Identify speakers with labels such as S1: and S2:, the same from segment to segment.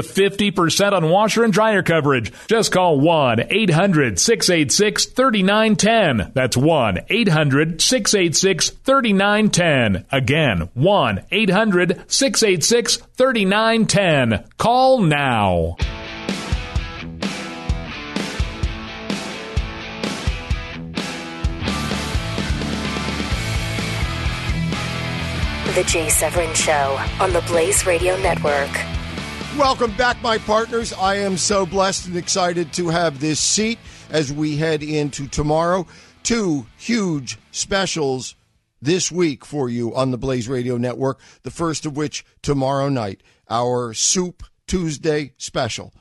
S1: 50% on washer and dryer coverage. Just call 1 800 686 3910. That's 1 800 686 3910. Again, 1 800 686 3910. Call now.
S2: The Jay Severin Show on the Blaze Radio Network.
S3: Welcome back, my partners. I am so blessed and excited to have this seat as we head into tomorrow. Two huge specials this week for you on the Blaze Radio Network. The first of which tomorrow night, our Super Tuesday special.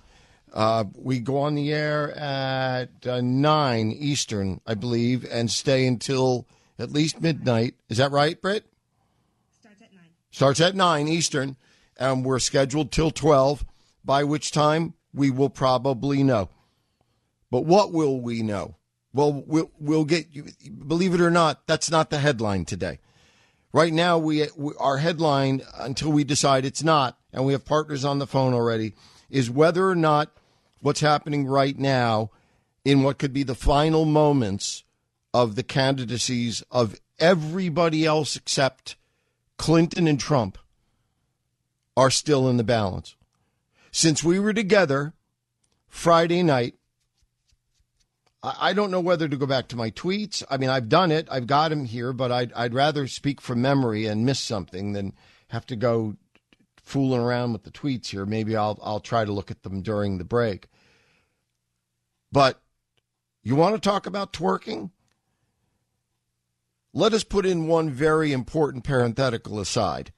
S3: Uh, we go on the air at uh, 9 Eastern, I believe, and stay until at least midnight. Is that right, Britt?
S4: Starts at 9.
S3: Starts at 9 Eastern and we're scheduled till 12, by which time we will probably know. But what will we know? Well, we'll, we'll get, believe it or not, that's not the headline today. Right now, we, our headline, until we decide it's not, and we have partners on the phone already, is whether or not what's happening right now in what could be the final moments of the candidacies of everybody else except Clinton and Trump are still in the balance. Since we were together Friday night, I don't know whether to go back to my tweets. I mean, I've done it. I've got them here, but I'd, I'd rather speak from memory and miss something than have to go fooling around with the tweets here. Maybe I'll I'll try to look at them during the break. But you want to talk about twerking? Let us put in one very important parenthetical aside.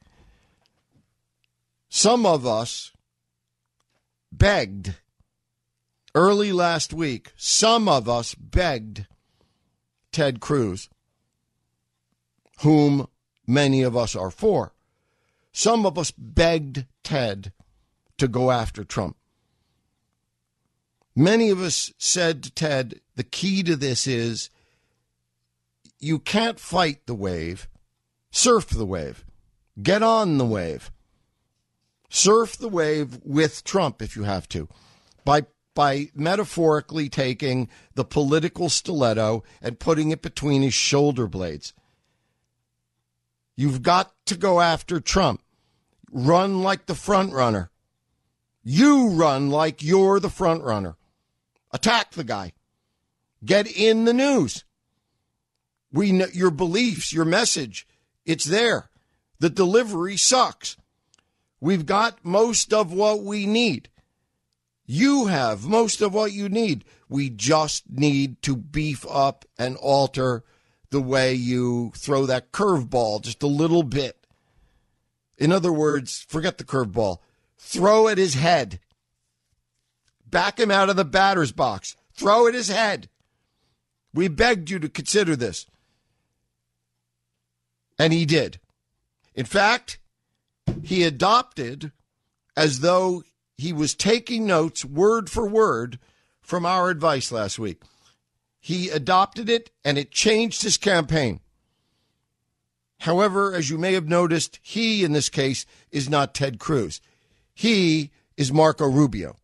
S3: Some of us begged early last week, some of us begged Ted Cruz, whom many of us are for. Some of us begged Ted to go after Trump. Many of us said to Ted, the key to this is you can't fight the wave, surf the wave, get on the wave surf the wave with Trump if you have to, by by metaphorically taking the political stiletto and putting it between his shoulder blades. You've got to go after Trump. Run like the front runner. You run like you're the front runner. Attack the guy. Get in the news. We know your beliefs, your message, it's there. The delivery sucks. We've got most of what we need. You have most of what you need. We just need to beef up and alter the way you throw that curveball just a little bit. In other words, forget the curveball. Throw at his head. Back him out of the batter's box. Throw at his head. We begged you to consider this. And he did. In fact, he adopted as though he was taking notes word for word from our advice last week. He adopted it and it changed his campaign. However, as you may have noticed, he in this case is not Ted Cruz. He is Marco Rubio.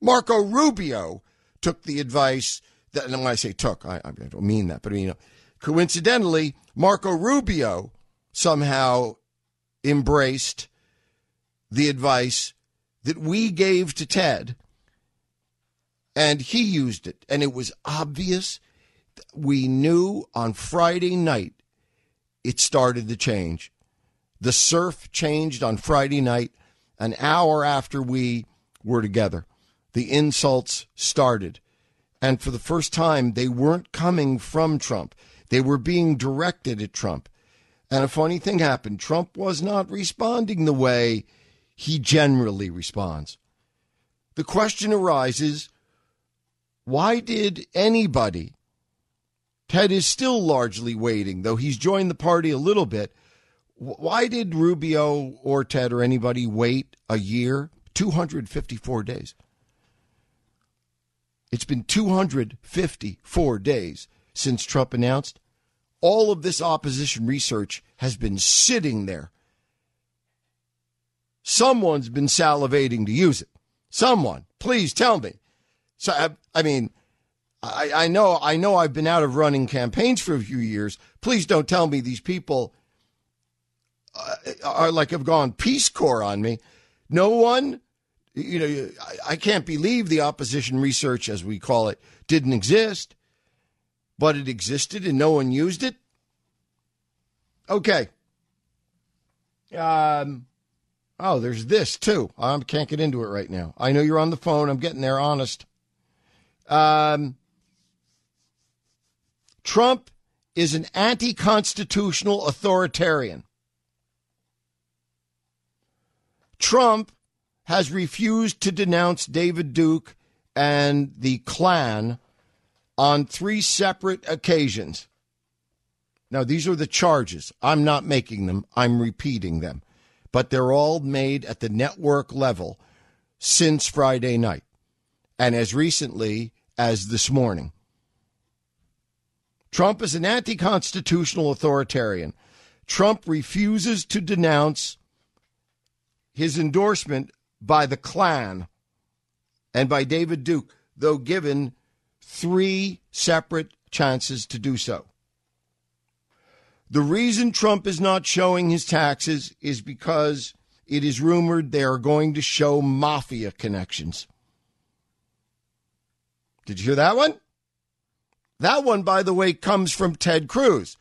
S3: Marco Rubio took the advice that, and when I say took, I, I don't mean that, but you know, coincidentally, Marco Rubio somehow embraced the advice that we gave to Ted, and he used it. And it was obvious. We knew on Friday night it started to change. The surf changed on Friday night, an hour after we were together. The insults started. And for the first time, they weren't coming from Trump. They were being directed at Trump. And a funny thing happened. Trump was not responding the way he generally responds. The question arises why did anybody, Ted is still largely waiting, though he's joined the party a little bit. Why did Rubio or Ted or anybody wait a year, 254 days? It's been 254 days since Trump announced. All of this opposition research has been sitting there. Someone's been salivating to use it. Someone, please tell me. So I, I mean, I, I know I know I've been out of running campaigns for a few years. Please don't tell me these people uh, are like have gone Peace Corps on me. No one you know, I can't believe the opposition research, as we call it, didn't exist, but it existed and no one used it. Okay. Um, oh, there's this too. I can't get into it right now. I know you're on the phone. I'm getting there, honest. Um, Trump is an anti constitutional authoritarian. Trump has refused to denounce David Duke and the Klan on three separate occasions. Now, these are the charges. I'm not making them, I'm repeating them. But they're all made at the network level since Friday night and as recently as this morning. Trump is an anti constitutional authoritarian. Trump refuses to denounce his endorsement by the Klan and by David Duke, though given three separate chances to do so. The reason Trump is not showing his taxes is because it is rumored they are going to show mafia connections. Did you hear that one? That one, by the way, comes from Ted Cruz.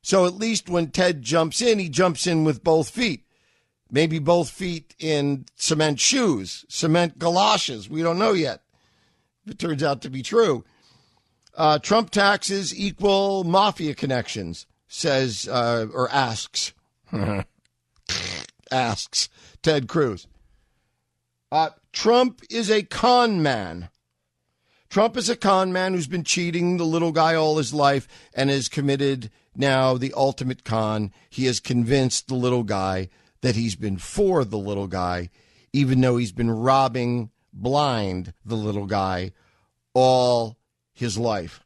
S3: So at least when Ted jumps in, he jumps in with both feet maybe both feet in cement shoes, cement galoshes. We don't know yet. It turns out to be true. Uh, Trump taxes equal mafia connections, says uh, or asks. asks Ted Cruz. Uh, Trump is a con man. Trump is a con man who's been cheating the little guy all his life and has committed now the ultimate con. He has convinced the little guy that he's been for the little guy, even though he's been robbing blind the little guy all his life.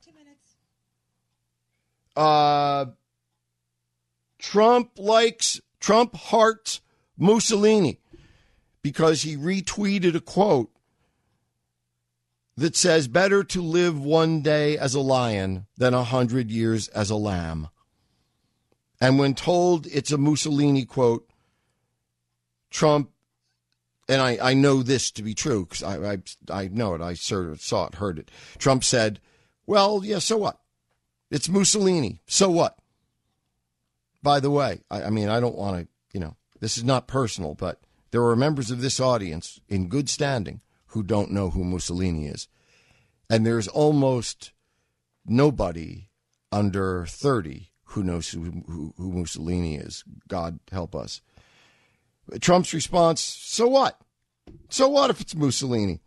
S3: Uh, Trump likes, Trump hearts Mussolini because he retweeted a quote that says, Better to live one day as a lion than a hundred years as a lamb. And when told it's a Mussolini quote, Trump, and I, I know this to be true because I, I, I know it. I sort of saw it, heard it. Trump said, well, yeah, so what? It's Mussolini. So what? By the way, I, I mean, I don't want to, you know, this is not personal, but there are members of this audience in good standing who don't know who Mussolini is. And there's almost nobody under 30 who knows who, who, who Mussolini is. God help us. Trump's response so what? So what if it's Mussolini?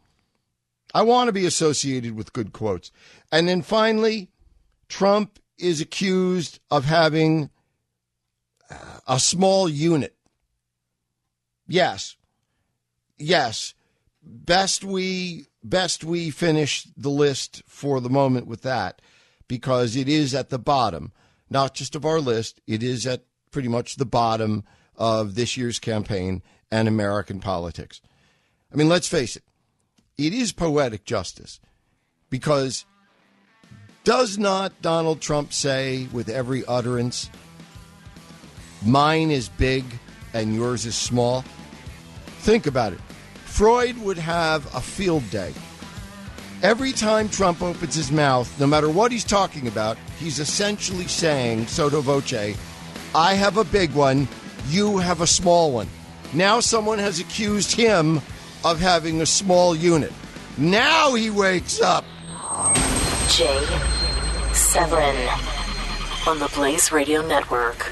S3: I want to be associated with good quotes. And then finally, Trump is accused of having uh, a small unit. Yes. Yes. Best we best we finish the list for the moment with that because it is at the bottom, not just of our list, it is at pretty much the bottom of this year's campaign and American politics. I mean, let's face it, it is poetic justice because does not Donald Trump say with every utterance, mine is big and yours is small? Think about it. Freud would have a field day. Every time Trump opens his mouth, no matter what he's talking about, he's essentially saying, sotto voce, I have a big one, you have a small one. Now someone has accused him of having a small unit. Now he wakes up.
S2: Jay Severin on the Blaze Radio Network.